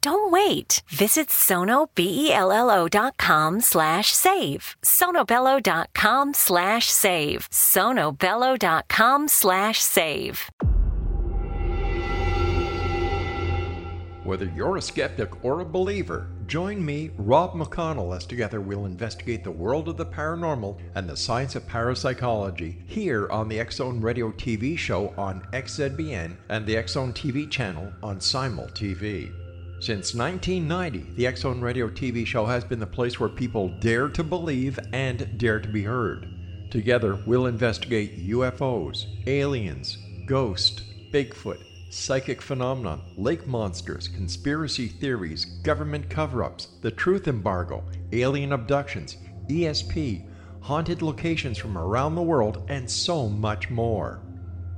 Don't wait. Visit sonobello.com slash save. sonobello.com slash save. sonobello.com slash save. Whether you're a skeptic or a believer, join me, Rob McConnell, as together we'll investigate the world of the paranormal and the science of parapsychology here on the Zone Radio TV show on XZBN and the Zone TV channel on Simul TV. Since 1990, the X Zone Radio TV show has been the place where people dare to believe and dare to be heard. Together, we'll investigate UFOs, aliens, ghosts, Bigfoot, psychic phenomena, lake monsters, conspiracy theories, government cover ups, the truth embargo, alien abductions, ESP, haunted locations from around the world, and so much more.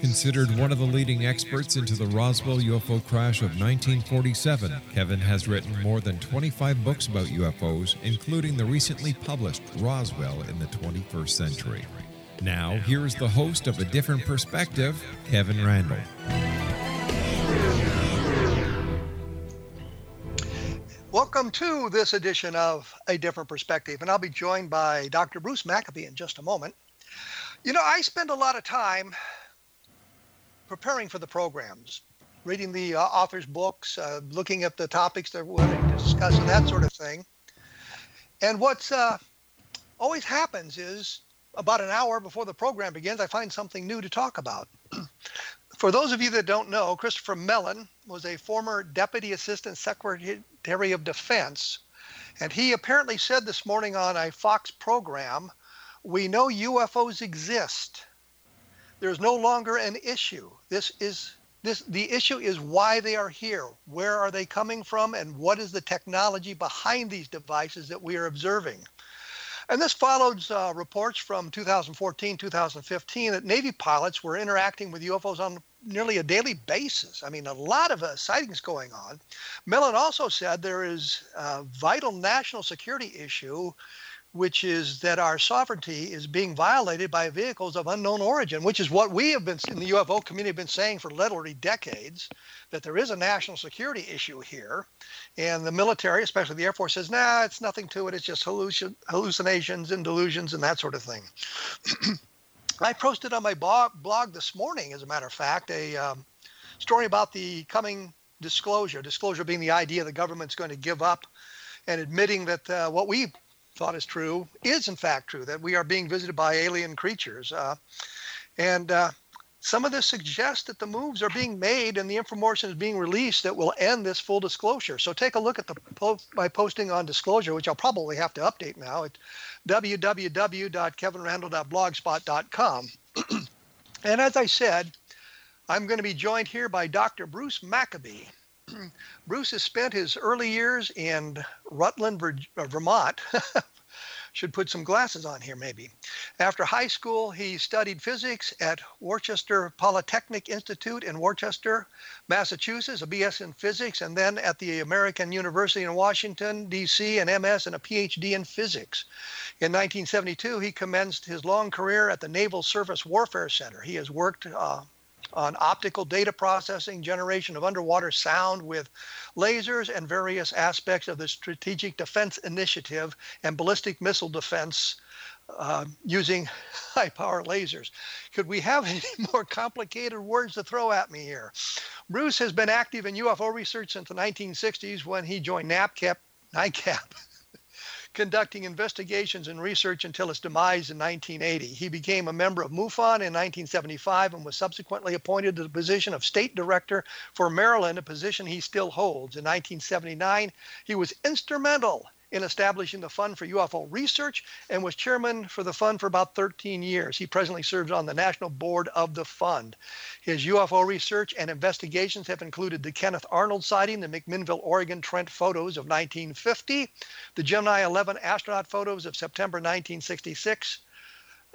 Considered one of the leading experts into the Roswell UFO crash of 1947, Kevin has written more than 25 books about UFOs, including the recently published Roswell in the 21st Century. Now, here is the host of A Different Perspective, Kevin Randle. Welcome to this edition of A Different Perspective, and I'll be joined by Dr. Bruce Maccabee in just a moment. You know, I spend a lot of time preparing for the programs, reading the uh, author's books, uh, looking at the topics they're willing to discuss, and that sort of thing. And what's uh, always happens is about an hour before the program begins, I find something new to talk about. For those of you that don't know, Christopher Mellon was a former Deputy Assistant Secretary of Defense, and he apparently said this morning on a Fox program, "We know UFOs exist. There's no longer an issue. This is this the issue is why they are here. Where are they coming from, and what is the technology behind these devices that we are observing?" And this followed uh, reports from 2014, 2015 that Navy pilots were interacting with UFOs on nearly a daily basis. I mean, a lot of uh, sightings going on. Mellon also said there is a vital national security issue which is that our sovereignty is being violated by vehicles of unknown origin, which is what we have been in the UFO community have been saying for literally decades, that there is a national security issue here. And the military, especially the Air Force, says, nah, it's nothing to it. It's just hallucin- hallucinations and delusions and that sort of thing. I posted on my blog, blog this morning, as a matter of fact, a um, story about the coming disclosure. Disclosure being the idea the government's going to give up and admitting that uh, what we thought is true is in fact true that we are being visited by alien creatures uh, and uh, some of this suggests that the moves are being made and the information is being released that will end this full disclosure so take a look at the po- my posting on disclosure which i'll probably have to update now at www.kevinrandle.blogspot.com. and as i said i'm going to be joined here by dr bruce maccabee Bruce has spent his early years in Rutland, uh, Vermont. Should put some glasses on here, maybe. After high school, he studied physics at Worcester Polytechnic Institute in Worcester, Massachusetts, a BS in physics, and then at the American University in Washington, D.C., an MS and a PhD in physics. In 1972, he commenced his long career at the Naval Surface Warfare Center. He has worked uh, on optical data processing, generation of underwater sound with lasers, and various aspects of the Strategic Defense Initiative and ballistic missile defense uh, using high power lasers. Could we have any more complicated words to throw at me here? Bruce has been active in UFO research since the 1960s when he joined NAPCAP, NICAP, conducting investigations and research until his demise in 1980. He became a member of MUFON in 1975 and was subsequently appointed to the position of State Director for Maryland, a position he still holds. In 1979, he was instrumental in establishing the Fund for UFO Research and was chairman for the fund for about 13 years. He presently serves on the national board of the fund. His UFO research and investigations have included the Kenneth Arnold sighting, the McMinnville, Oregon Trent photos of 1950, the Gemini 11 astronaut photos of September 1966.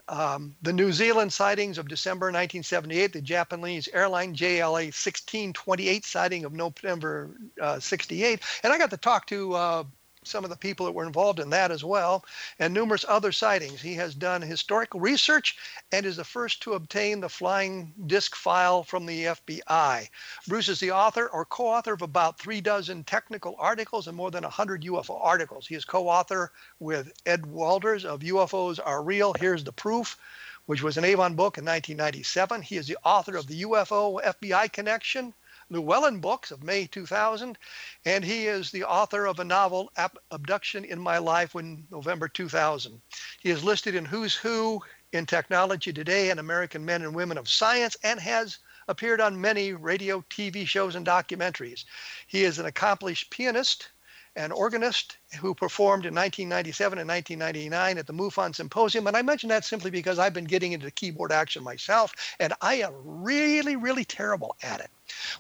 Um, the New Zealand sightings of December 1978, the Japanese airline JLA 1628 sighting of November uh, 68, and I got to talk to uh, some of the people that were involved in that as well, and numerous other sightings. He has done historical research and is the first to obtain the flying disc file from the FBI. Bruce is the author or co author of about three dozen technical articles and more than 100 UFO articles. He is co author with Ed Walters of UFOs Are Real, Here's the Proof which was an Avon book in 1997. He is the author of the UFO FBI Connection, Llewellyn Books of May 2000, and he is the author of a novel, Abduction in My Life, in November 2000. He is listed in Who's Who in Technology Today and American Men and Women of Science and has appeared on many radio, TV shows, and documentaries. He is an accomplished pianist, an organist who performed in 1997 and 1999 at the MUFON Symposium. And I mention that simply because I've been getting into keyboard action myself, and I am really, really terrible at it.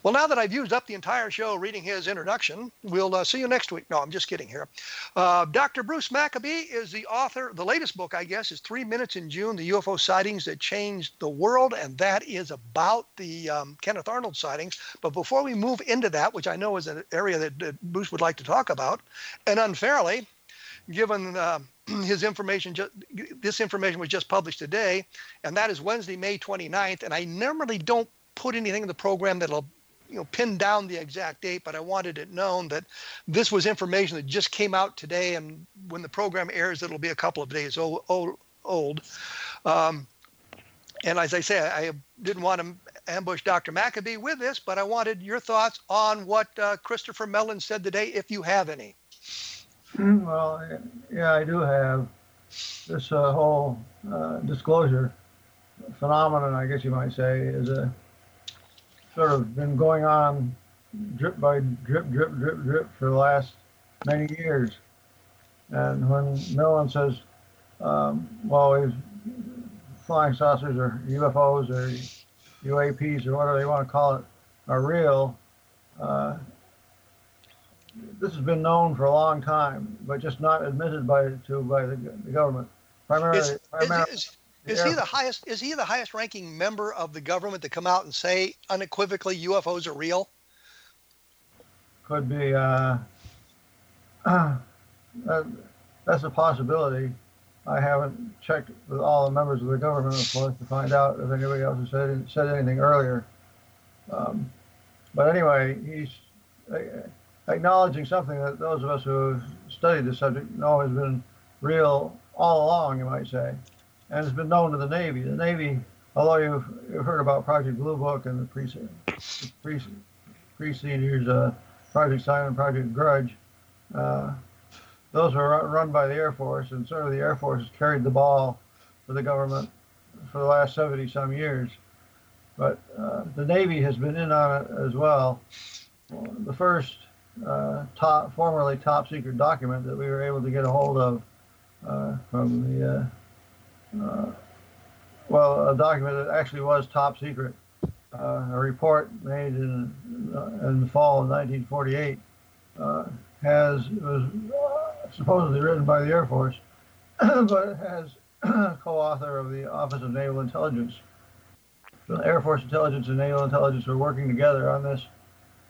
Well, now that I've used up the entire show reading his introduction, we'll uh, see you next week. No, I'm just kidding here. Uh, Dr. Bruce Maccabee is the author. The latest book, I guess, is Three Minutes in June The UFO Sightings That Changed the World, and that is about the um, Kenneth Arnold sightings. But before we move into that, which I know is an area that, that Bruce would like to talk about, and unfairly, given uh, his information, this information was just published today, and that is Wednesday, May 29th. And I normally don't put anything in the program that'll you know pin down the exact date, but I wanted it known that this was information that just came out today, and when the program airs, it'll be a couple of days old. old. Um, and as I say, I didn't want to ambush Dr. Maccabee with this, but I wanted your thoughts on what uh, Christopher Mellon said today, if you have any. Hmm, well, yeah, I do have this uh, whole uh, disclosure phenomenon, I guess you might say, is a sort of been going on drip by drip, drip, drip, drip for the last many years. And when Mellon says, um, well, flying saucers or UFOs or UAPs or whatever they want to call it are real, uh, this has been known for a long time, but just not admitted by to by the, the government. Primarily, Is, primarily is, is, is he the highest? Is he the highest ranking member of the government to come out and say unequivocally UFOs are real? could be. Uh, that, that's a possibility. I haven't checked with all the members of the government, of course, to find out if anybody else has said, said anything earlier. Um, but anyway, he's uh, acknowledging something that those of us who have studied the subject know has been real all along, you might say, and it's been known to the Navy. The Navy, although you've, you've heard about Project Blue Book and the preceding, preceding uh, Project Sign, Project Grudge, uh, those were run by the Air Force, and of the Air Force has carried the ball for the government for the last 70 some years. But uh, the Navy has been in on it as well. The first uh, top, formerly top secret document that we were able to get a hold of uh, from the, uh, Uh, well, a document that actually was top secret, uh, a report made in, uh, in the fall of 1948 uh, has was supposedly written by the Air Force, but has co-author of the Office of Naval Intelligence. So the Air Force Intelligence and Naval Intelligence are working together on this,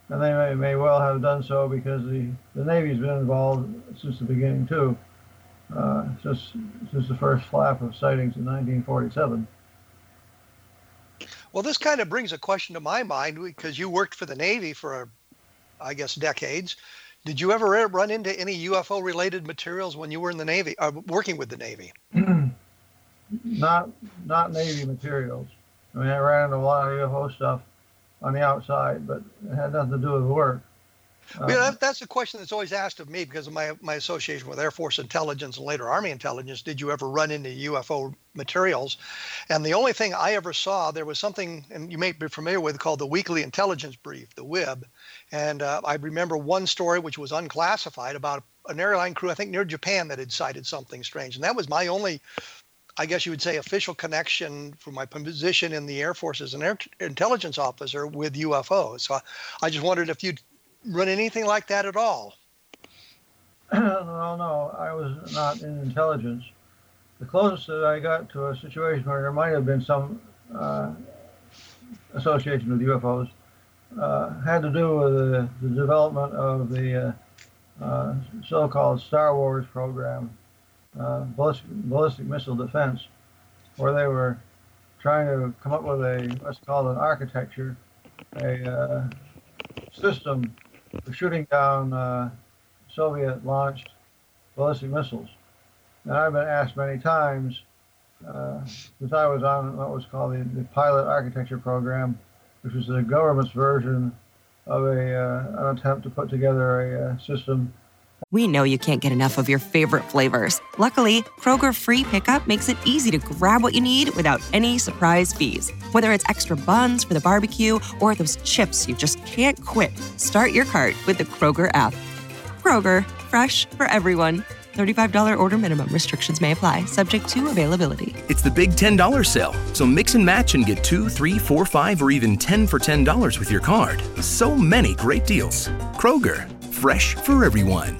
and they may, may well have done so because the, the Navy's been involved since the beginning too, uh, since, since the first flap of sightings in 1947. Well, this kind of brings a question to my mind because you worked for the Navy for, I guess, decades. Did you ever run into any UFO related materials when you were in the Navy, uh, working with the Navy? not not Navy materials. I mean, I ran into a lot of UFO stuff on the outside, but it had nothing to do with work. Uh, yeah, that, that's a question that's always asked of me because of my, my association with Air Force intelligence and later Army intelligence. Did you ever run into UFO materials? And the only thing I ever saw, there was something, and you may be familiar with, called the Weekly Intelligence Brief, the WIB. And uh, I remember one story which was unclassified about an airline crew, I think near Japan, that had sighted something strange. And that was my only I guess you would say, official connection for my position in the Air Force as an air intelligence officer with UFOs. So I just wondered if you'd run anything like that at all? well, no, I was not in intelligence. The closest that I got to a situation where there might have been some uh, association with UFOs uh, had to do with the, the development of the uh, uh so-called Star Wars program, uh, ballistic, ballistic missile defense, where they were trying to come up with a what's called an architecture, a uh, system for shooting down uh, Soviet launched ballistic missiles. And I've been asked many times, uh, since I was on what was called the, the, pilot architecture program, which was the government's version of a, uh, an attempt to put together a uh, system. We know you can't get enough of your favorite flavors. Luckily, Kroger Free Pickup makes it easy to grab what you need without any surprise fees. Whether it's extra buns for the barbecue or those chips you just can't quit, start your cart with the Kroger app. Kroger, fresh for everyone. $35 order minimum. Restrictions may apply, subject to availability. It's the big $10 sale, so mix and match and get two, three, four, five, or even 10 for $10 with your card. So many great deals. Kroger, fresh for everyone.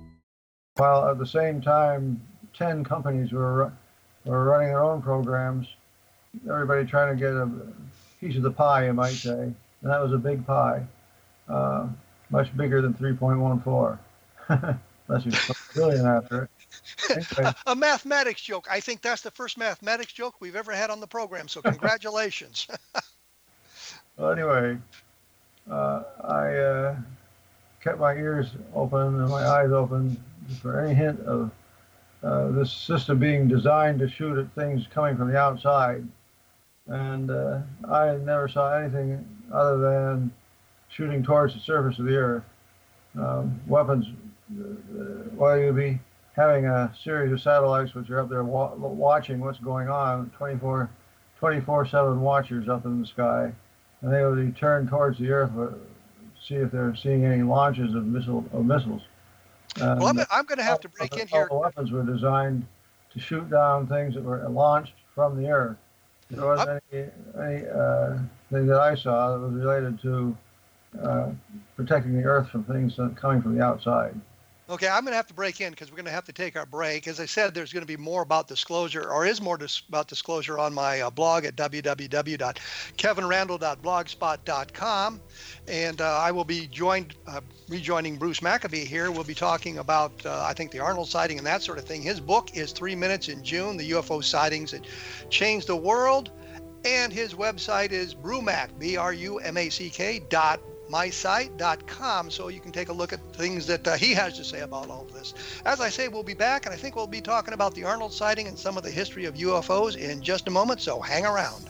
While at the same time, 10 companies were, were running their own programs, everybody trying to get a piece of the pie, you might say. And that was a big pie, uh, much bigger than 3.14. Unless you put a billion after it. Anyway. a mathematics joke. I think that's the first mathematics joke we've ever had on the program. So congratulations. well, anyway, uh, I uh, kept my ears open and my eyes open for any hint of uh, this system being designed to shoot at things coming from the outside. And uh, I never saw anything other than shooting towards the surface of the earth. um, weapons, while you'll be having a series of satellites which are up there wa- watching what's going on, 24, 24/7 watchers up in the sky, and they will be turned towards the Earth, to see if they're seeing any launches of missile of missiles. Well, I'm, I'm going to have to break in here. All the weapons were designed to shoot down things that were launched from the Earth. There wasn't any, any uh, thing that I saw that was related to uh, protecting the Earth from things coming from the outside. Okay, I'm going to have to break in because we're going to have to take our break. As I said, there's going to be more about disclosure, or is more dis- about disclosure on my uh, blog at www.kevinrandle.blogspot.com. And uh, I will be joined, uh, rejoining Bruce Maccabee here. We'll be talking about, uh, I think, the Arnold sighting and that sort of thing. His book is Three Minutes in June The UFO Sightings That Changed the World. And his website is brumac, B R U M A C K dot mysite.com so you can take a look at things that uh, he has to say about all of this. As I say, we'll be back, and I think we'll be talking about the Arnold sighting and some of the history of UFOs in just a moment, so hang around.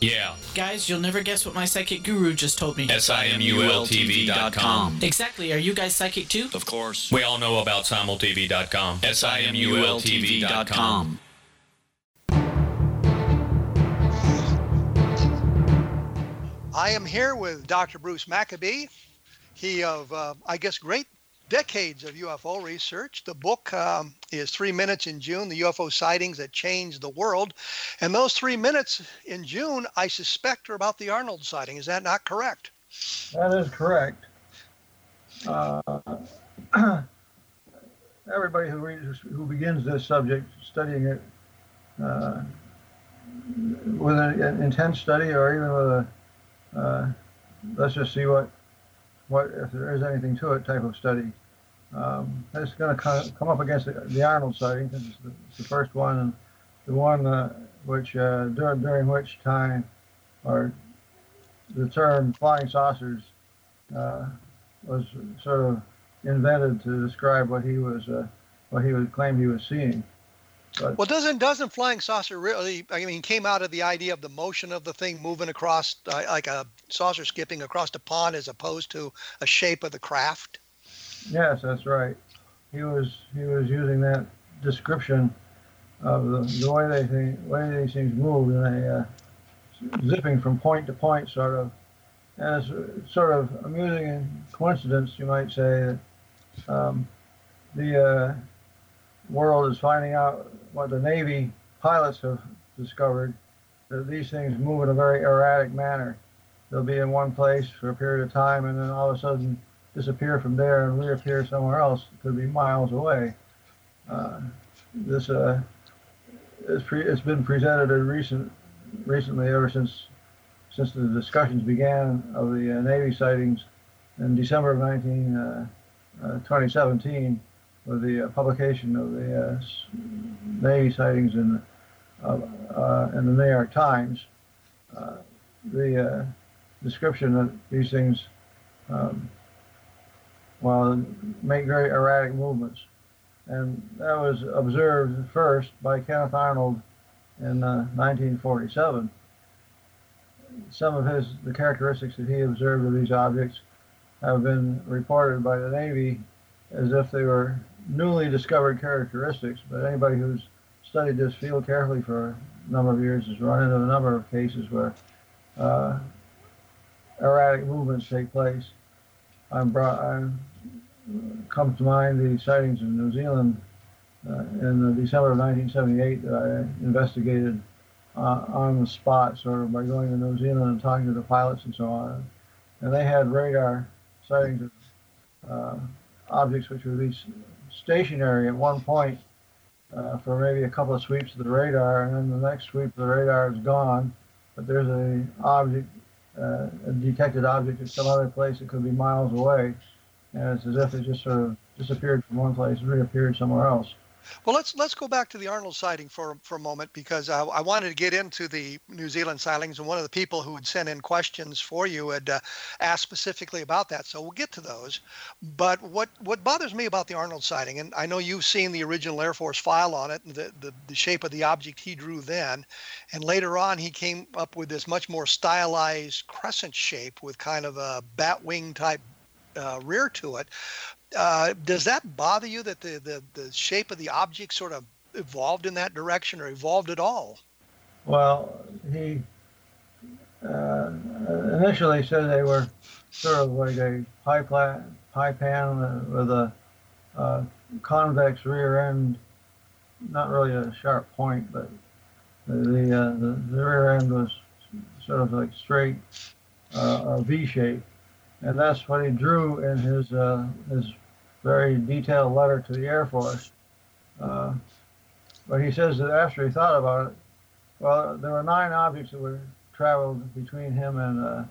Yeah. Guys, you'll never guess what my psychic guru just told me. S-I-M-U-L-T-V.com. Exactly. Are you guys psychic too? Of course. We all know about simultv.com. S-I-M-U-L-T-V.com. I am here with Dr. Bruce Maccabee. He of, uh, I guess, great decades of UFO research. The book um, is Three Minutes in June, the UFO sightings that changed the world. And those three minutes in June, I suspect, are about the Arnold sighting. Is that not correct? That is correct. Uh, everybody who reads, who begins this subject, studying it uh, with an, intense study, or even with a uh, let's just see what what if there is anything to it type of study. Um, it's going to come up against the, the Arnold sighting because it's, it's, the first one and the one uh, which uh, during during which time or the term flying saucers uh, was sort of invented to describe what he was uh, what he would claim he was seeing. But, well, doesn't doesn't flying saucer really? I mean, came out of the idea of the motion of the thing moving across, uh, like a saucer skipping across the pond, as opposed to a shape of the craft. Yes, that's right. He was he was using that description of the, the way they think, way these things move, and they uh, zipping from point to point, sort of. And it's sort of amusing coincidence, you might say, that um, the uh, world is finding out what the Navy pilots have discovered that these things move in a very erratic manner. They'll be in one place for a period of time and then all of a sudden disappear from there and reappear somewhere else. It could be miles away. Uh, this uh, it's, pre- it's been presented in recent recently ever since since the discussions began of the uh, Navy sightings in December of 19, uh, uh, 2017 with the uh, publication of the uh, Navy sightings in, uh, in the New York Times. the description of these things um, well, make very erratic movements. And that was observed first by Kenneth Arnold in 1947 some of his the characteristics that he observed of these objects have been reported by the Navy as if they were newly discovered characteristics. But anybody who's studied this field carefully for a number of years has run into a number of cases where uh, erratic movements take place. I'm brought, I come to mind the sightings in New Zealand uh, in December of 1978 that I investigated uh, on the spot, sort of by going to New Zealand and talking to the pilots and so on. And they had radar sightings of uh, objects which would be stationary at one point uh, for maybe a couple of sweeps of the radar, and then the next sweep of the radar is gone. But there's a object, uh, a detected object at some other place that could be miles away, and it's as if it just sort of disappeared from one place and reappeared somewhere else. Well, let's let's go back to the Arnold sighting for for a moment because I, I wanted to get into the New Zealand sightings, and one of the people who had sent in questions for you had uh, asked specifically about that. So we'll get to those. But what what bothers me about the Arnold sighting, and I know you've seen the original Air Force file on it, and the the, the shape of the object he drew then, and later on he came up with this much more stylized crescent shape with kind of a bat wing type uh, rear to it. Uh, does that bother you that the, the, the shape of the object sort of evolved in that direction or evolved at all? Well, he uh, initially said they were sort of like a pie, pla- pie pan with a uh, convex rear end, not really a sharp point, but the, uh, the, the, rear end was sort of like straight, uh, a V shape and that's what he drew in his uh, his very detailed letter to the Air Force. Uh, but he says that after he thought about it, well, there were nine objects that were traveled between him and uh,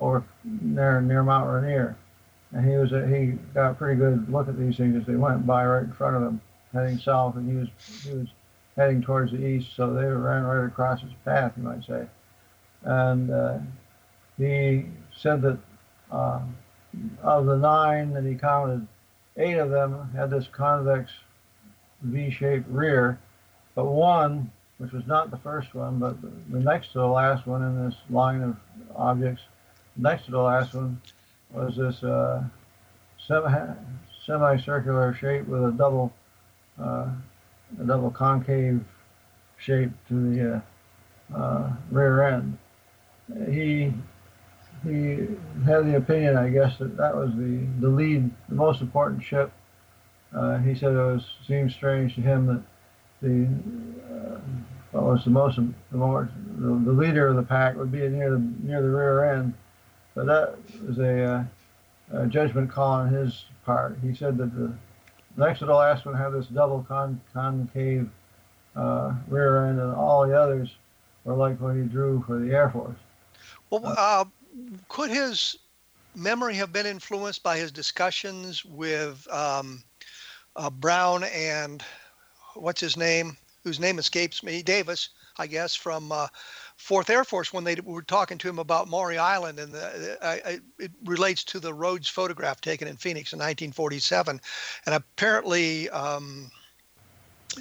over near near Mount Rainier, and he was a, he got a pretty good look at these things as they went by right in front of him, heading south, and he was he was heading towards the east, so they ran right across his path, you might say, and uh, he said that uh, of the nine that he counted, eight of them had this convex V-shaped rear, but one, which was not the first one, but the next to the last one in this line of objects, next to the last one was this uh, semi, semicircular shape with a double uh, a double concave shape to the uh, uh rear end. He he had the opinion, I guess, that that was the, the lead, the most important ship. Uh, he said it was seemed strange to him that the uh, what was the most the more the, the, leader of the pack would be near the near the rear end, but that was a, uh, a judgment call on his part. He said that the next to the last one had this double con, concave uh, rear end, and all the others were like what he drew for the Air Force. Well, uh, could his memory have been influenced by his discussions with um, uh, Brown and what's his name, whose name escapes me, Davis, I guess, from uh, Fourth Air Force when they were talking to him about Maury Island, and the, it relates to the Rhodes photograph taken in Phoenix in 1947, and apparently, um,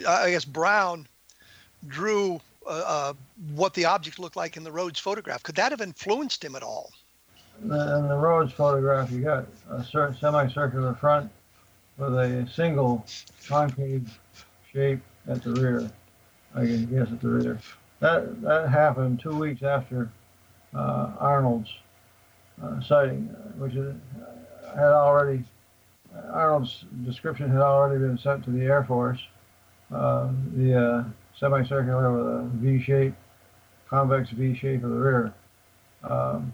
I guess Brown drew uh, uh, what the object looked like in the Rhodes photograph. Could that have influenced him at all? In the Rhodes photograph, you got a semicircular front with a single concave shape at the rear. I can guess at the rear. That that happened two weeks after uh, Arnold's uh, sighting, which had already Arnold's description had already been sent to the Air Force. Uh, the uh, semicircular with a V shape. convex V shape of the rear. Um,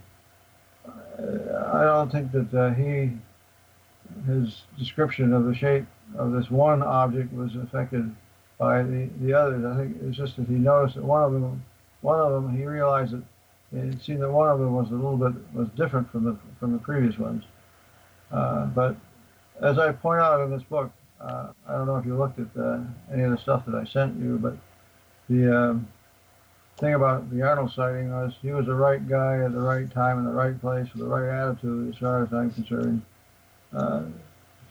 I don't think that uh, he, his description of the shape of this one object was affected by the, the others. I think it's just that he noticed that one of them, one of them, he realized that it seemed that one of them was a little bit was different from the from the previous ones. Uh, but as I point out in this book, uh, I don't know if you looked at uh, any of the stuff that I sent you, but the um, thing about the Arnold sighting was he was the right guy at the right time in the right place with the right attitude, as far as I'm concerned, uh,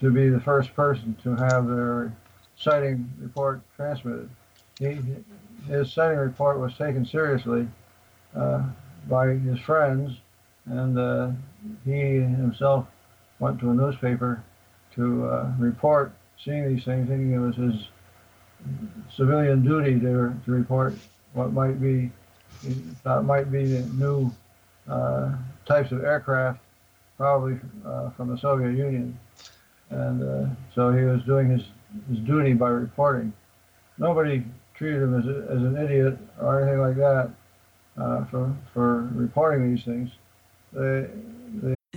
to be the first person to have their sighting report transmitted. He, his sighting report was taken seriously uh, by his friends, and uh, he himself went to a newspaper to uh, report seeing these things, thinking it was his civilian duty to, to report what might be thought might be new uh, types of aircraft, probably uh, from the Soviet Union, and uh, so he was doing his, his duty by reporting. Nobody treated him as, a, as an idiot or anything like that uh, for for reporting these things. They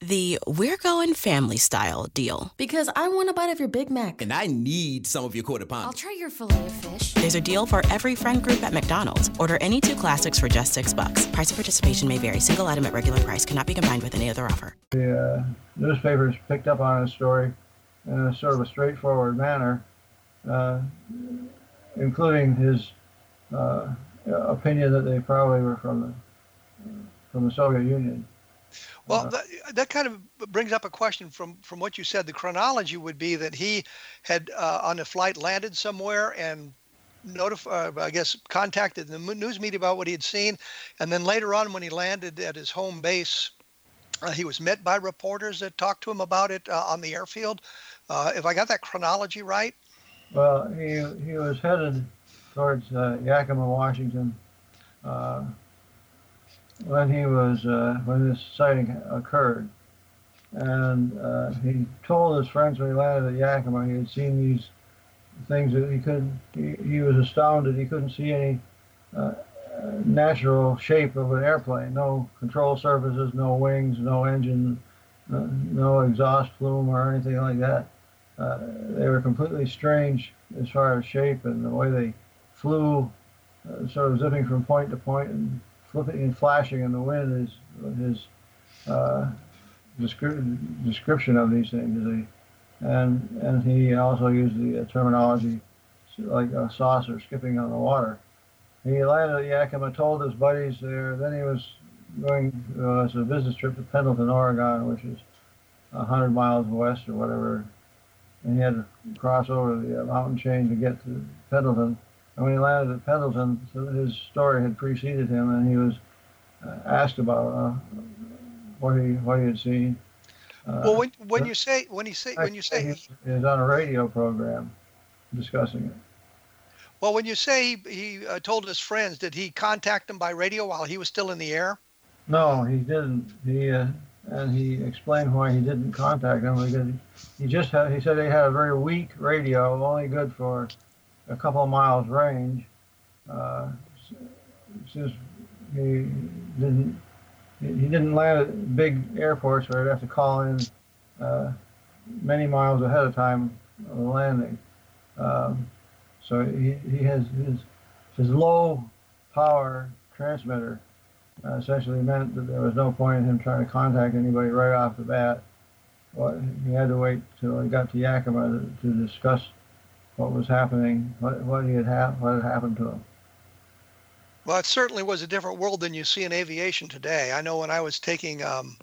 The We're Going Family Style deal. Because I want a bite of your Big Mac. And I need some of your quarter pound. I'll try your filet of fish. There's a deal for every friend group at McDonald's. Order any two classics for just six bucks. Price of participation may vary. Single item at regular price cannot be combined with any other offer. The uh, newspapers picked up on his story in a sort of a straightforward manner, uh, including his uh, opinion that they probably were from the from the Soviet Union. Well, that, that kind of brings up a question from from what you said. The chronology would be that he had uh, on a flight landed somewhere and notified, uh, I guess, contacted the news media about what he had seen, and then later on, when he landed at his home base, uh, he was met by reporters that talked to him about it uh, on the airfield. Uh, if I got that chronology right. Well, he he was headed towards uh, Yakima, Washington when he was uh, when this sighting occurred, and uh, he told his friends when he landed at Yakima he had seen these things that he couldn't. He, he was astounded he couldn't see any uh, natural shape of an airplane. No control surfaces, no wings, no engine, no, no exhaust plume or anything like that. Uh, they were completely strange as far as shape and the way they flew, uh, sort of zipping from point to point and flipping and flashing in the wind is his uh, descri- description of these things. and and he also used the uh, terminology like a saucer skipping on the water. He landed at Yakima, told his buddies there. Then he was going uh, as a business trip to Pendleton, Oregon, which is 100 miles west or whatever. And he had to cross over the uh, mountain chain to get to Pendleton. And when he landed at Pendleton, his story had preceded him, and he was uh, asked about uh, what he what he had seen. Uh, well, when when you say when you say when you say he was on a radio program discussing it. Well, when you say he, he uh, told his friends, did he contact them by radio while he was still in the air? No, he didn't. He uh, and he explained why he didn't contact them because he just had. He said he had a very weak radio, only good for a couple of miles range. Uh, since he didn't he didn't land at big airports where he'd have to call in uh, many miles ahead of time of the landing. Um, so he, he has his his low power transmitter uh, essentially meant that there was no point in him trying to contact anybody right off the bat. Well, he had to wait till he got to Yakima to, to discuss what was happening, what, what, had ha- what had happened to him. Well, it certainly was a different world than you see in aviation today. I know when I was taking um,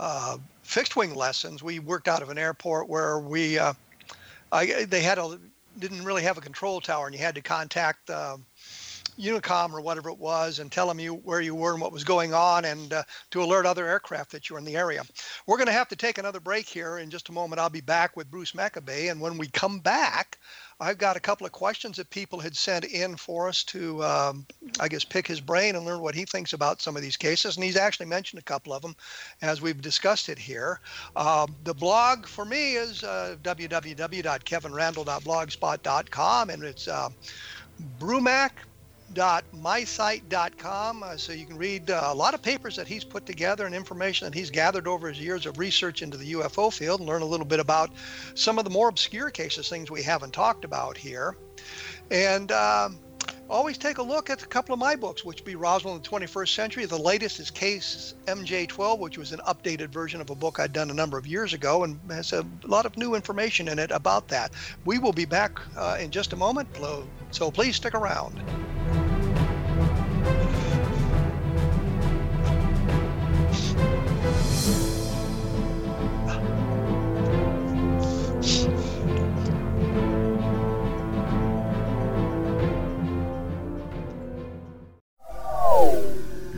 uh, fixed wing lessons, we worked out of an airport where we uh, I, they had a didn't really have a control tower, and you had to contact uh, Unicom or whatever it was and tell them you where you were and what was going on and uh, to alert other aircraft that you were in the area. We're going to have to take another break here in just a moment. I'll be back with Bruce Maccabee. And when we come back, I've got a couple of questions that people had sent in for us to, um, I guess, pick his brain and learn what he thinks about some of these cases. And he's actually mentioned a couple of them as we've discussed it here. Um, the blog for me is uh, www.kevinrandle.blogspot.com, and it's uh, Brumac www.mysite.com. Uh, so you can read uh, a lot of papers that he's put together and information that he's gathered over his years of research into the UFO field and learn a little bit about some of the more obscure cases, things we haven't talked about here. And um, always take a look at a couple of my books, which be Roswell in the 21st Century. The latest is Case MJ12, which was an updated version of a book I'd done a number of years ago and has a lot of new information in it about that. We will be back uh, in just a moment, so please stick around.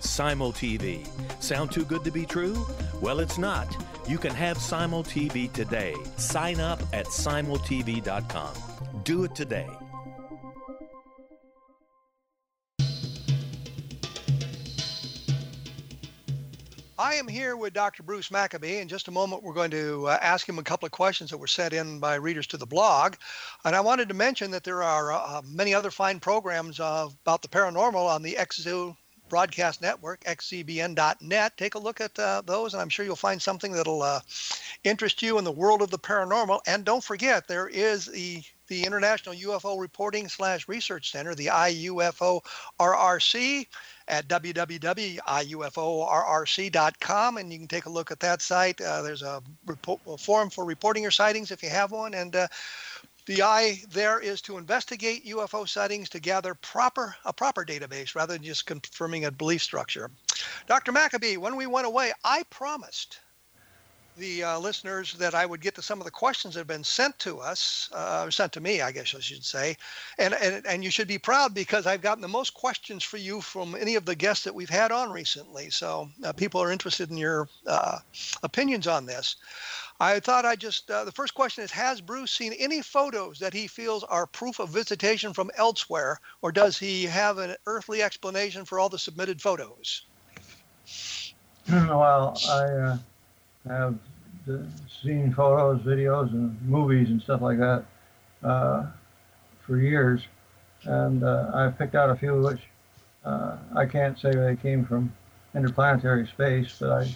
Simul TV. Sound too good to be true? Well, it's not. You can have Simul TV today. Sign up at simultv.com. Do it today. I am here with Dr. Bruce Maccabee. In just a moment, we're going to uh, ask him a couple of questions that were sent in by readers to the blog. And I wanted to mention that there are uh, many other fine programs uh, about the paranormal on the X Zone Broadcast Network, xzbn.net. Take a look at uh, those, and I'm sure you'll find something that'll uh, interest you in the world of the paranormal. And don't forget, there is the the International UFO Reporting slash Research Center, the IUFO RRC, at www.iuforrc.com, and you can take a look at that site. Uh, there's a, report, a, forum for reporting your sightings if you have one, and uh, The eye there is to investigate UFO sightings to gather proper a proper database rather than just confirming a belief structure. Dr. Maccabee, when we went away, I promised the uh, listeners that I would get to some of the questions that have been sent to us, uh, sent to me, I guess I should say, and, and and you should be proud because I've gotten the most questions for you from any of the guests that we've had on recently. So uh, people are interested in your uh, opinions on this. I thought I just uh, the first question is: Has Bruce seen any photos that he feels are proof of visitation from elsewhere, or does he have an earthly explanation for all the submitted photos? well, I uh, have seen photos, videos, and movies and stuff like that uh, for years, and uh, I've picked out a few which uh, I can't say where they came from interplanetary space, but I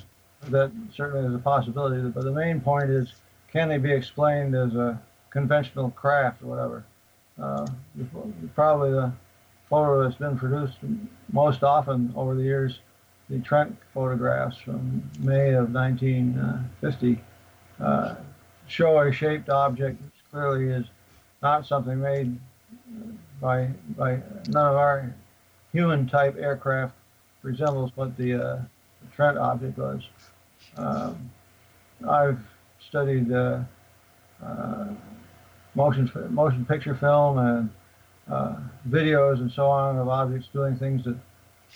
that certainly is a possibility. But the main point is, can they be explained as a conventional craft or whatever? Uh, probably the photo that's been produced most often over the years the Trent photographs from May of 1950 uh, show a shaped object which clearly is not something made by by none of our human type aircraft resembles what the, uh, the Trent object was. Um, I've studied uh, uh motion motion picture film and uh, videos and so on of objects doing things that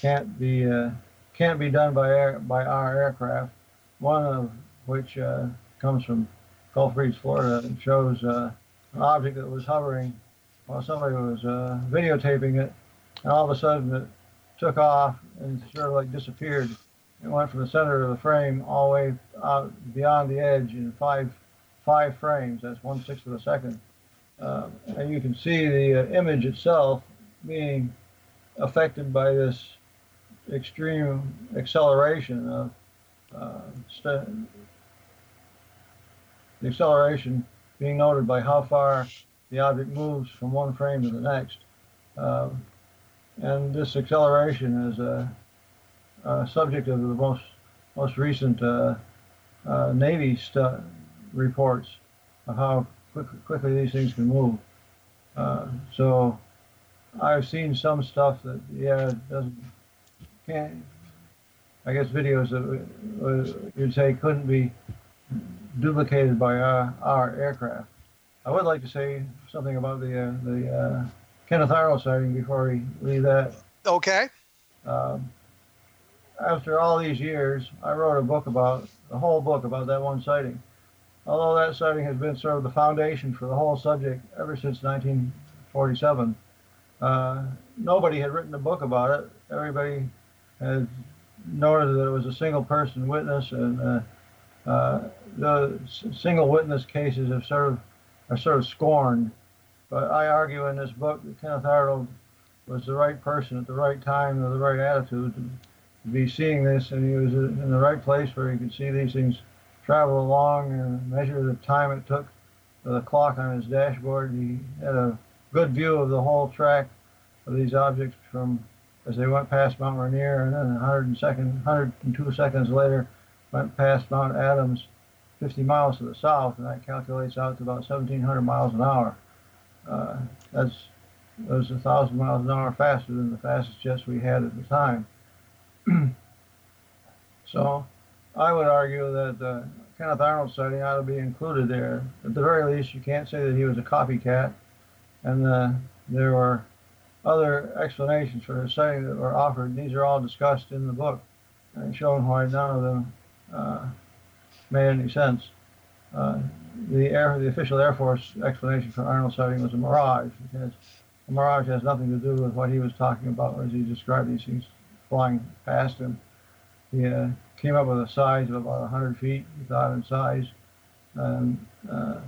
can't be uh, can't be done by air, by our aircraft. One of which uh, comes from Gulf Breeze, Florida, and shows uh, an object that was hovering while somebody was videotaping it, and all of a sudden it took off and sort of like disappeared. It went from the center of the frame all the way out beyond the edge in five five frames. That's one sixth of a second, uh, and you can see the uh, image itself being affected by this extreme acceleration of uh, st- the acceleration being noted by how far the object moves from one frame to the next. Um, and this acceleration is a, a, subject of the most most recent uh, uh, Navy stu- reports of how quick, quickly these things can move. Uh, so I've seen some stuff that yeah doesn't can't, I guess videos that you'd say couldn't be duplicated by our, our aircraft. I would like to say something about the uh, the uh, Kenneth Arnold sighting before we leave that. Okay. Um, after all these years, I wrote a book about the whole book about that one sighting. Although that sighting has been sort of the foundation for the whole subject ever since 1947, uh, nobody had written a book about it. Everybody has noted that it was a single person witness, and uh, uh, the single witness cases have sort of are sort of scorned. But I argue in this book that Kenneth Arnold was the right person at the right time with the right attitude be seeing this, and he was in the right place where he could see these things travel along and measure the time it took with a clock on his dashboard. He had a good view of the whole track of these objects from as they went past Mount Rainier, and then 102 seconds later went past Mount Adams 50 miles to the south, and that calculates out to about 1,700 miles an hour. Uh, that's that was a thousand miles an hour faster than the fastest jets we had at the time. so I would argue that uh, Kenneth Arnold sighting ought to be included there. At the very least, you can't say that he was a copycat, and uh, there were other explanations for his sighting that were offered. These are all discussed in the book and shown why none of them uh, made any sense. Uh, the, Air, the official Air Force explanation for Arnold sighting was a mirage. A mirage has nothing to do with what he was talking about as he described these things flying past him. He uh, came up with a size of about 100 feet, he thought in size, and uh,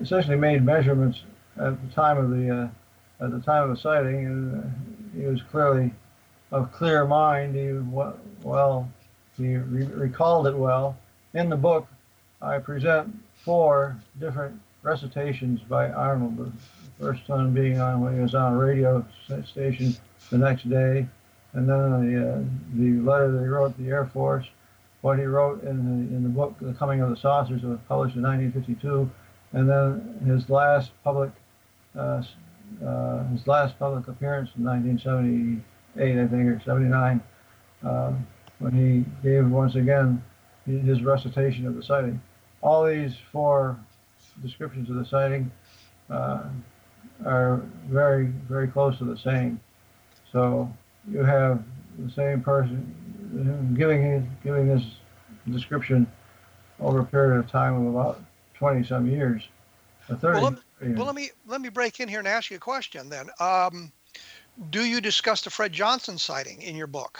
essentially made measurements at the time of the uh, at the time of the sighting, and uh, he was clearly of clear mind. He well, he re- recalled it well. In the book, I present four different recitations by Arnold. The first one being on when he was on a radio station the next day, and then the uh, the letter that he wrote to the Air Force, what he wrote in the in the book The Coming of the Saucers, was published in 1952, and then his last public uh, uh, his last public appearance in 1978, I think, or 79, uh, when he gave once again his recitation of the sighting. All these four descriptions of the sighting uh, are very, very close to the same. So you have the same person giving his, giving this description over a period of time of about 20 some years. 30 Well, let, well, let me let me break in here and ask you a question then. Um, do you discuss the Fred Johnson sighting in your book?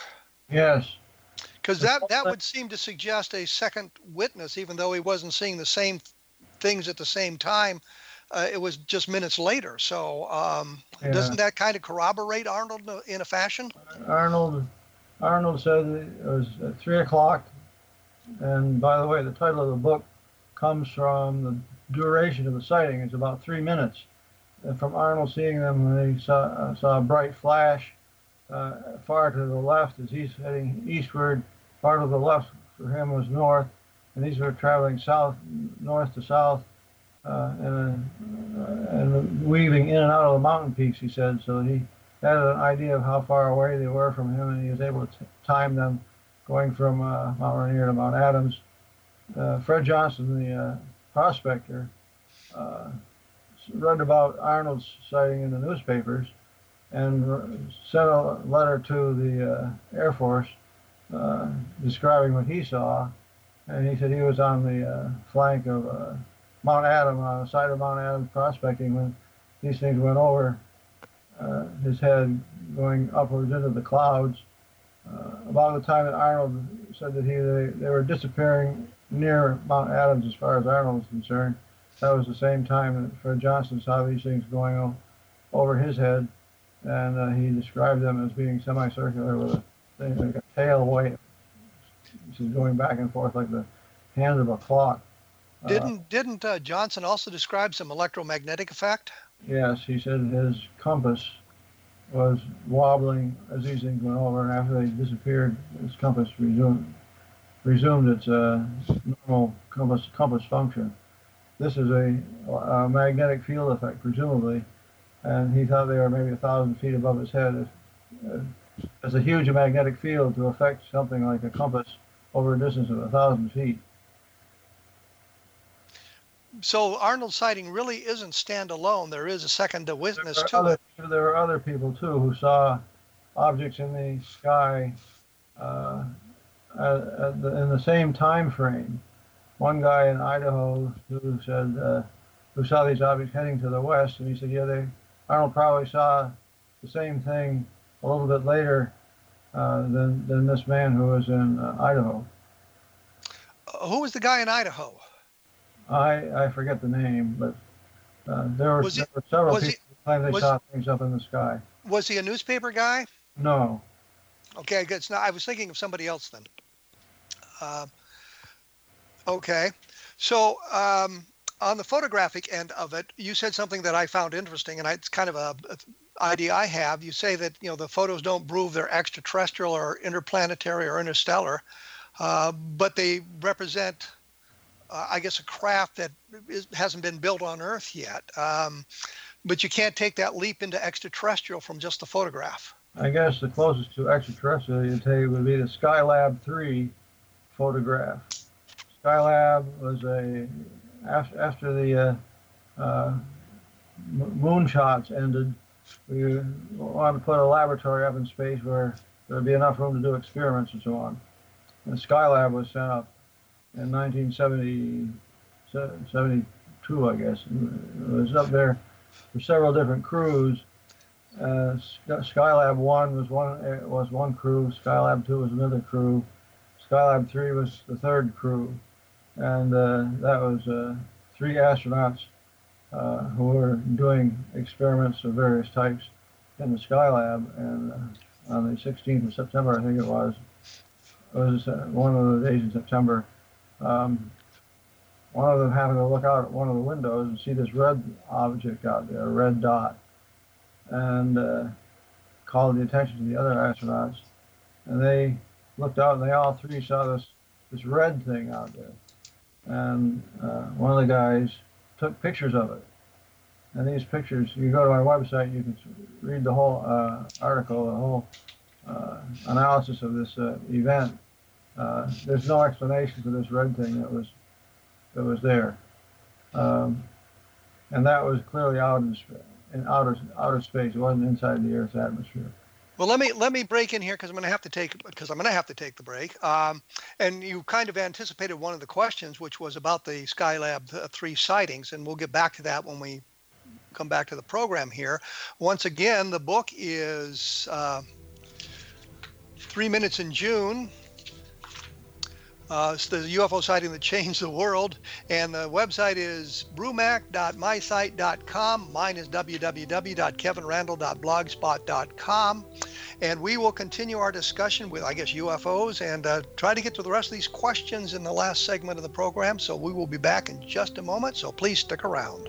yes. Because that that would seem to suggest a second witness, even though he wasn't seeing the same things at the same time. Uh, it was just minutes later. So um, Yeah. doesn't that kind of corroborate Arnold in a- fashion? Arnold Arnold said it was at three o'clock. And by the way, the title of the book comes from the duration of the sighting. It's about three minutes. And from Arnold seeing them when he saw, uh, saw a bright flash uh, far to the left as he's heading eastward. Far to the left for him was north, and these were traveling south, north to south, uh, and, uh, and weaving in and out of the mountain peaks. He said so. He had an idea of how far away they were from him, and he was able to time them going from uh, Mount Rainier to Mount Adams. Uh, Fred Johnson, the uh, prospector, uh, read about Arnold's sighting in the newspapers and sent a letter to the uh, Air Force uh, describing what he saw. And he said he was on the uh, flank of uh, Mount Adam, on the side of Mount Adams prospecting when these things went over uh, his head, going upwards into the clouds. Uh, about the time that Arnold said that he they, they were disappearing near Mount Adams, as far as Arnold was concerned, that was the same time that Fred Johnson saw these things going over his head, and uh, he described them as being semicircular with a thing like a tail weight, which is going back and forth like the hands of a clock. Uh, Didn't didn't uh, Johnson also describe some electromagnetic effect? Yes, he said his compass was wobbling as these things went over, and after they disappeared, his compass resumed resumed its uh, normal compass compass function. This is a, a magnetic field effect, presumably, and he thought they were maybe a thousand feet above his head. If, uh, it's a huge magnetic field to affect something like a compass over a distance of a thousand feet. So Arnold's sighting really isn't standalone. There is a second to witness to are, other, it. there were other people too who saw objects in the sky uh, the, in the same time frame. One guy in Idaho who said uh, who saw these objects heading to the west, and he said, "Yeah, they Arnold probably saw the same thing a little bit later uh, than than this man who was in uh, Idaho. Uh, who was the guy in Idaho? I I forget the name, but uh, there were, Was he- there were several was he- people who claimed they was- saw things up in the sky. Was he a newspaper guy? No, Okay, I guess not. I was thinking of somebody else then. Uh, okay, so um, on the photographic end of it, you said something that I found interesting, and I, it's kind of a, a idea I have. You say that you know the photos don't prove they're extraterrestrial or interplanetary or interstellar, uh, but they represent, uh, I guess, a craft that is, hasn't been built on Earth yet. Um, but you can't take that leap into extraterrestrial from just the photograph. I guess the closest to extraterrestrial you'd would be the Skylab 3 photograph. Skylab was a after, the uh, uh, m- moonshots ended. We wanted to put a laboratory up in space where there would be enough room to do experiments and so on. And Skylab was sent up in 1970, 72, I guess. It was up there for several different crews. Uh, Skylab one was one was one crew. Skylab two was another crew. Skylab three was the third crew, and uh, that was uh, three astronauts uh, who were doing experiments of various types in the Skylab. And uh, on the 16th of September, I think it was, it was uh, one of the days in September. Um, one of them happened to look out at one of the windows and see this red object out there, a red dot and uh, called the attention to the other astronauts. And they looked out, and they all three saw this this red thing out there. And uh, one of the guys took pictures of it. And these pictures, you go to my website, you can read the whole uh, article, the whole uh, analysis of this uh, event. Uh, there's no explanation for this red thing that was that was there, um, and that was clearly out in, in outer outer space. It wasn't inside the Earth's atmosphere. Well, let me let me break in here because I'm going to have to take because I'm going to have to take the break. Um, and you kind of anticipated one of the questions, which was about the Skylab three sightings, and we'll get back to that when we come back to the program here. Once again, the book is uh, Three Minutes in June. Uh, the UFO sighting that changed the world. And the website is brumac.mysite.com. Mine is www.kevinrandle.blogspot.com. And we will continue our discussion with, I guess, UFOs and uh, try to get to the rest of these questions in the last segment of the program. So we will be back in just a moment. So please stick around.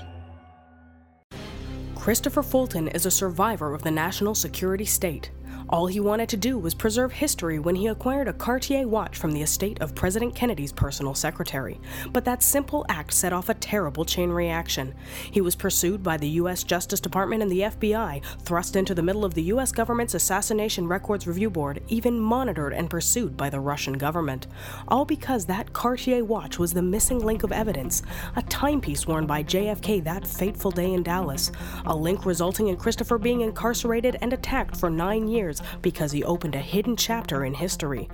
Christopher Fulton is a survivor of the national security state. All he wanted to do was preserve history when he acquired a Cartier watch from the estate of President Kennedy's personal secretary. But that simple act set off a terrible chain reaction. He was pursued by the U.S. Justice Department and the FBI, thrust into the middle of the U.S. government's Assassination Records Review Board, even monitored and pursued by the Russian government. All because that Cartier watch was the missing link of evidence, a timepiece worn by JFK that fateful day in Dallas, a link resulting in Christopher being incarcerated and attacked for nine years because he opened a hidden chapter in history.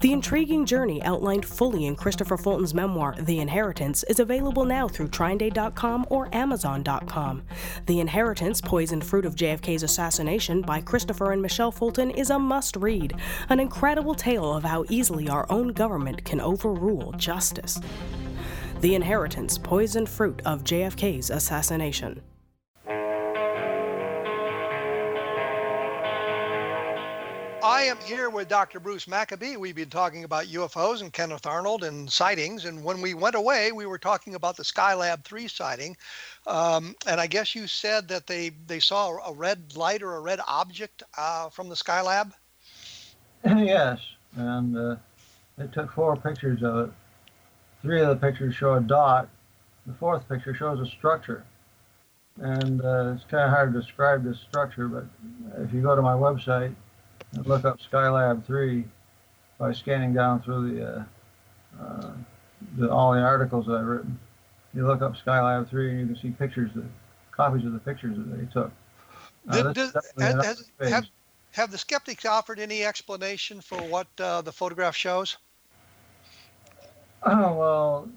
The intriguing journey outlined fully in Christopher Fulton's memoir, The Inheritance, is available now through TrineDay.com or Amazon.com. The Inheritance, Poisoned Fruit of JFK's Assassination by Christopher and Michelle Fulton is a must read, an incredible tale of how easily our own government can overrule justice. The Inheritance, Poisoned Fruit of JFK's Assassination. I am here with Dr. Bruce Maccabee. We've been talking about UFOs and Kenneth Arnold and sightings. And when we went away, we were talking about the Skylab 3 sighting. Um, and I guess you said that they, they saw a red light or a red object uh, from the Skylab? yes. And uh, they took four pictures of it. Three of the pictures show a dot. The fourth picture shows a structure. And uh, it's kind of hard to describe this structure, but if you go to my website, and look up Skylab 3 by scanning down through the, uh, uh, the, all the articles that I've written. You look up Skylab 3 and you can see pictures, that, copies of the pictures that they took. Uh, Did, has, has, have, have the skeptics offered any explanation for what uh, the photograph shows? Oh well,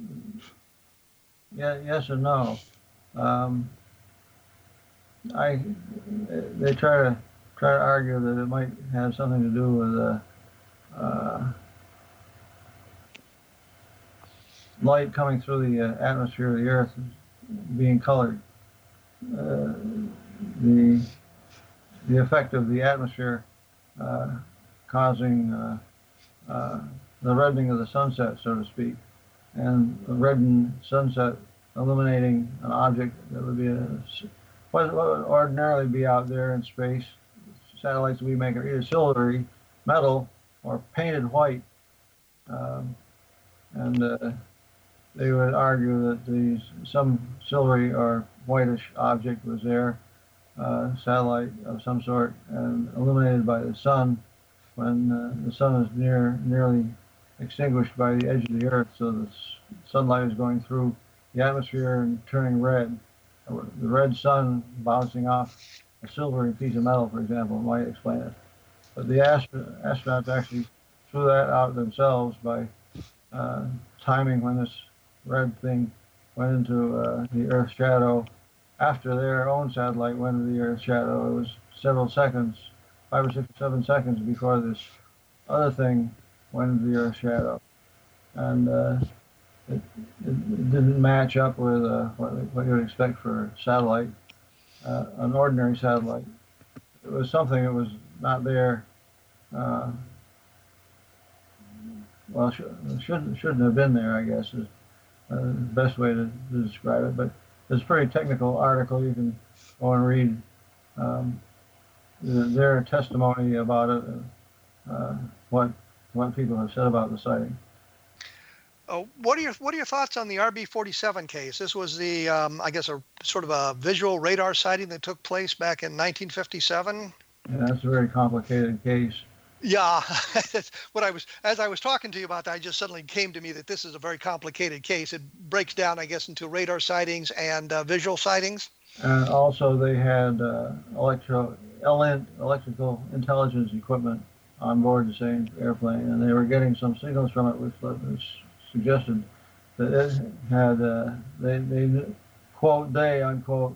yeah, yes and no. Um, I they try to try to argue that it might have something to do with uh, uh, light coming through the uh, atmosphere of the Earth being colored. Uh, the the effect of the atmosphere uh, causing uh, the reddening of the sunset, so to speak, and the reddened sunset illuminating an object that would be a, would ordinarily be out there in space satellites we make are either silvery, metal, or painted white, Um, and uh, they would argue that these some silvery or whitish object was there, uh, satellite of some sort, and illuminated by the sun when uh, the sun is near nearly extinguished by the edge of the earth, so the sunlight is going through the atmosphere and turning red. The red sun bouncing off a silvery piece of metal, for example, might explain it. But the astro- astronauts actually threw that out themselves by uh, timing when this red thing went into uh, the Earth's shadow. After their own satellite went into the Earth's shadow, it was several seconds, five or six, seven seconds before this other thing went into the Earth's shadow. And uh, it, it, didn't match up with uh, what, what you would expect for a satellite, uh, an ordinary satellite. It was something that was not there. Uh, well, sh- shouldn't shouldn't have been there, I guess, is uh, the best way to, to, describe it. But it's a pretty technical article. You can go and read um, their testimony about it, uh, what what people have said about the sighting. Uh, what are your what are your thoughts on the RB47 case? This was the um, I guess a sort of a visual radar sighting that took place back in 1957. Yeah, that's a very complicated case. Yeah, what I was as I was talking to you about that, I just suddenly came to me that this is a very complicated case. It breaks down, I guess, into radar sightings and uh, visual sightings. And also, they had uh, electro electrical intelligence equipment on board the same airplane, and they were getting some signals from it, which suggested that it had uh, they they quote they unquote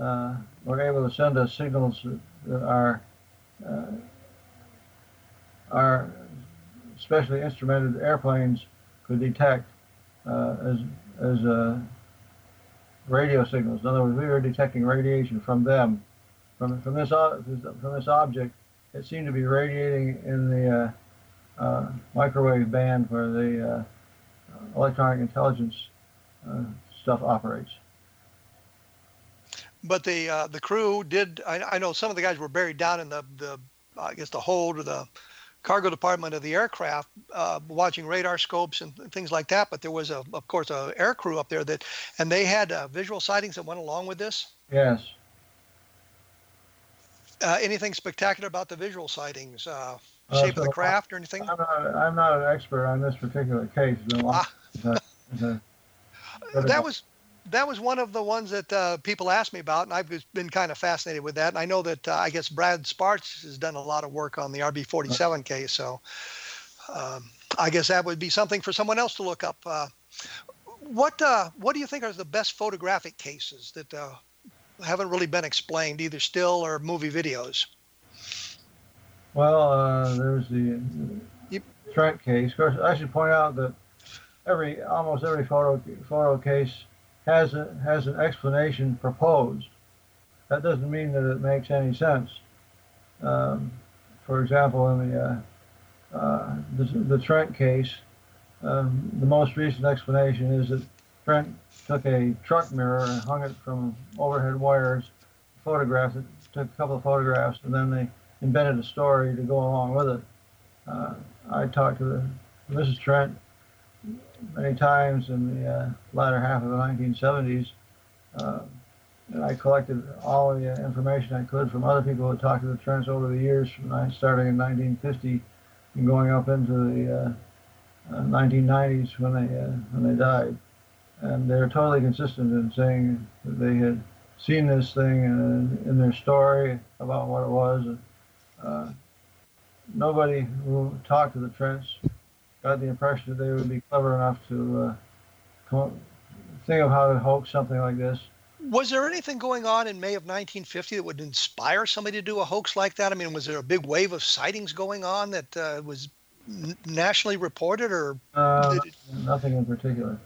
uh, were able to send us signals that are uh, our specially instrumented airplanes could detect uh, as as uh, radio signals. In other words, we were detecting radiation from them, from from this from this object. It seemed to be radiating in the uh, uh microwave band where the uh, electronic intelligence uh, stuff operates. But the the crew did. I, I know some of the guys were buried down in the the I guess the hold or the cargo department of the aircraft uh, watching radar scopes and things like that. But there was, a, of course, a air crew up there that, and they had uh, visual sightings that went along with this. Yes. Uh, anything spectacular about the visual sightings? Uh, uh, shape so of the craft or anything? I'm not, I'm not an expert on this particular case. Ah. That was that was one of the ones that uh, people asked me about, and I've been kind of fascinated with that. And I know that uh, I guess Brad Sparks has done a lot of work on the RB47 case, so um, I guess that would be something for someone else to look up. Uh, what uh, what do you think are the best photographic cases that uh, haven't really been explained, either still or movie videos? Well, uh, there's the. Trent case. Of course, I should point out that every almost every photo photo case has a, has an explanation proposed. That doesn't mean that it makes any sense. Um, for example, in the, uh, uh, the, the Trent case, um, the most recent explanation is that Trent took a truck mirror and hung it from overhead wires, photographed it, took a couple of photographs, and then they invented a story to go along with it. Uh, I talked to the, Mrs. Trent many times in the uh, latter half of the 1970s. Uh, and I collected all the uh, information I could from other people who had talked to the Trents over the years, from starting in 1950 and going up into the 1990s uh, when they uh, when they died. And they were totally consistent in saying that they had seen this thing in, in their story about what it was. Uh, nobody who talked to the Trents got the impression that they would be clever enough to uh, think of how to hoax something like this. Was there anything going on in May of 1950 that would inspire somebody to do a hoax like that? I mean, was there a big wave of sightings going on that uh, was n- nationally reported, or uh, it... nothing in particular?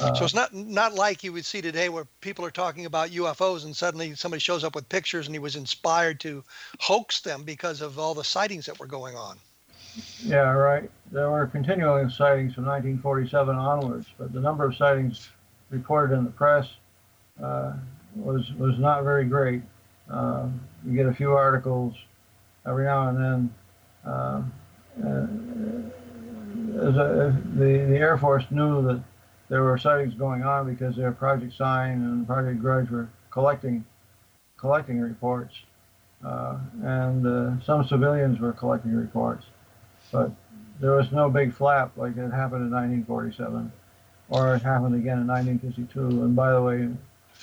Uh, so it's not not like you would see today where people are talking about UFOs and suddenly somebody shows up with pictures and he was inspired to hoax them because of all the sightings that were going on. Yeah, right. There were continuing sightings from 1947 onwards, but the number of sightings reported in the press uh, was was not very great. Uh, you get a few articles every now and then. Uh, as a, the, the Air Force knew that there were sightings going on because their Project Sign and Project Grudge were collecting collecting reports, uh, and uh, some civilians were collecting reports, but there was no big flap like it happened in 1947, or it happened again in 1952. And by the way,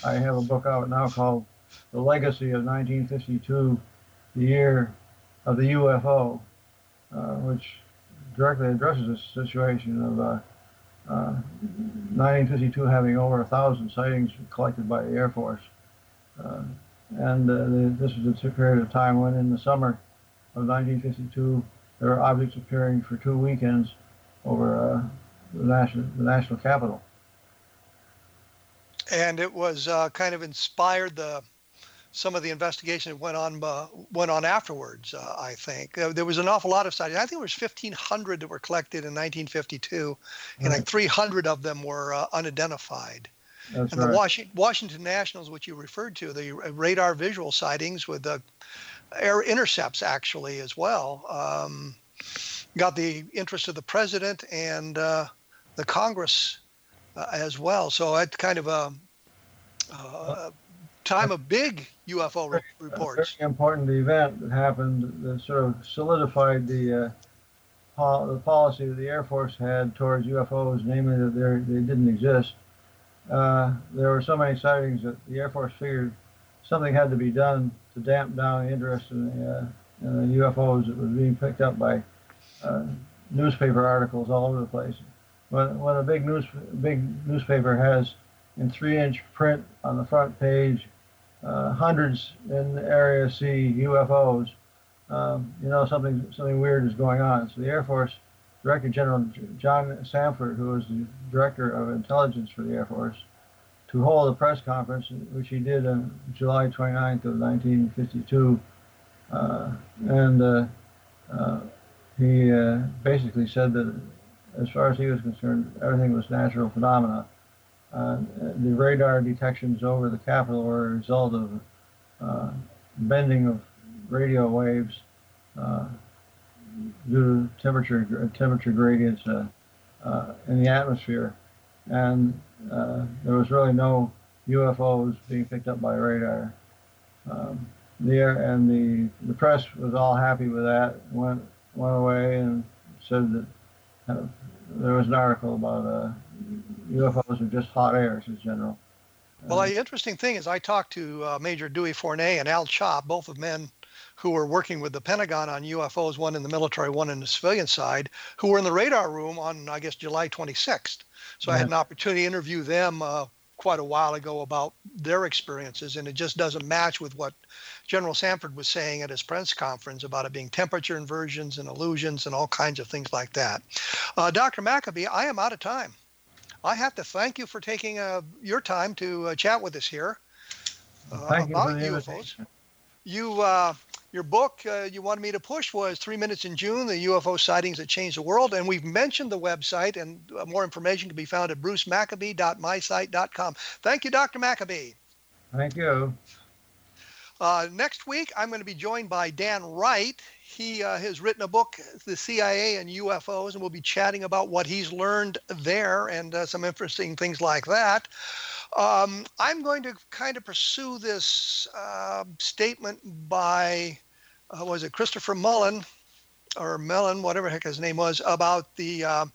I have a book out now called "The Legacy of 1952, the Year of the UFO," uh, which directly addresses this situation of uh, uh, 1952 having over a thousand sightings collected by the Air Force. Uh, and uh, the, this is a period of time when in the summer of 1952 there were objects appearing for two weekends over uh, the, national, the national capital. And it was uh, kind of inspired the some of the investigation that went on uh, went on afterwards. Uh, I think uh, there was an awful lot of sightings. I think there was 1,500 that were collected in 1952, and like 300 of them were uh, unidentified. That's and right. the Washington, Washington Nationals, which you referred to, the radar visual sightings with the air intercepts actually as well, um, got the interest of the president and uh, the Congress uh, as well. So it's kind of a, a time of big UFO re- reports. Very important event that happened that sort of solidified the, uh, pol- the policy that the Air Force had towards UFOs, namely that they're- didn't exist. Uh, there were so many sightings that the Air Force figured something had to be done to damp down interest in the, uh, in the UFOs that was being picked up by uh, newspaper articles all over the place. When, when a big news big newspaper has in three-inch print on the front page uh, hundreds in the Area C UFOs, um, you know something something weird is going on. So the Air Force Director General John Samford, who was the Director of Intelligence for the Air Force, to hold a press conference, which he did on July 29th of 1952, uh, and uh, uh, he uh, basically said that, as far as he was concerned, everything was natural phenomena. Uh, the radar detections over the capital were a result of uh, bending of radio waves due to temperature temperature gradients in the atmosphere, and uh, there was really no UFOs being picked up by radar. Um, the air and the the press was all happy with that. Went went away and said that uh, there was an article about uh, UFOs are just hot airs in general. Well, the interesting thing is, I talked to uh, Major Dewey Fournet and Al Chop, both of men who were working with the Pentagon on UFOs, one in the military, one in the civilian side, who were in the radar room on, I guess, July 26th. So I had an opportunity to interview them uh, quite a while ago about their experiences, and it just doesn't match with what General Samford was saying at his press conference about it being temperature inversions and illusions and all kinds of things like that. Uh, Dr. Maccabee, I am out of time. I have to thank you for taking uh, your time to uh, chat with us here uh, about UFOs. You, uh, your book uh, you wanted me to push was Three Minutes in June: The UFO Sightings That Changed the World, and we've mentioned the website, and uh, more information can be found at brucemaccabee.mysite.com. Thank you, Dr. Maccabee. Thank you. Uh, next week, I'm going to be joined by Dan Wright. He uh, has written a book, The CIA and UFOs, and we'll be chatting about what he's learned there and uh, some interesting things like that. Um, I'm going to kind of pursue this uh, statement by, uh, was it Christopher Mullen or Mellon, whatever heck his name was, about the uh,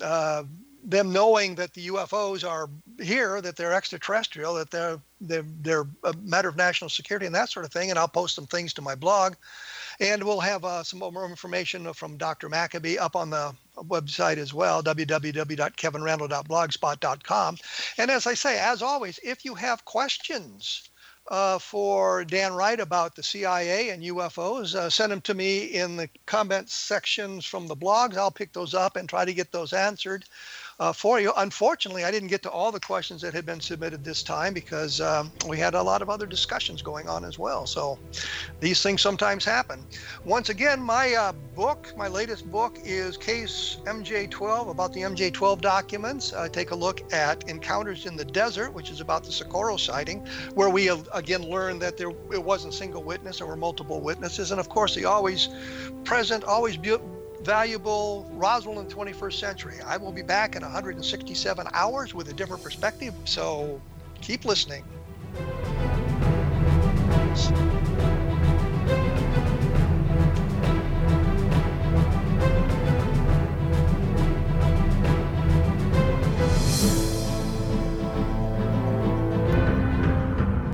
uh, them knowing that the UFOs are here, that they're extraterrestrial, that they're they're they're a matter of national security and that sort of thing. And I'll post some things to my blog, and we'll have uh, some more information from Dr. Maccabee up on the website as well, www.kevinrandle.blogspot.com. And as I say, as always, if you have questions. Uh, for Dan Wright about the CIA and UFOs, uh, send them to me in the comments sections from the blogs. I'll pick those up and try to get those answered uh, for you. Unfortunately, I didn't get to all the questions that had been submitted this time because um, we had a lot of other discussions going on as well. So these things sometimes happen. Once again, my uh, book, my latest book, is Case MJ12 about the MJ12 documents. Uh, take a look at Encounters in the Desert, which is about the Socorro sighting, where we have, again learned that there it wasn't single witness, there were multiple witnesses, and of course the always present, always valuable Roswell in the 21st century. I will be back in 167 hours with a different perspective, so keep listening.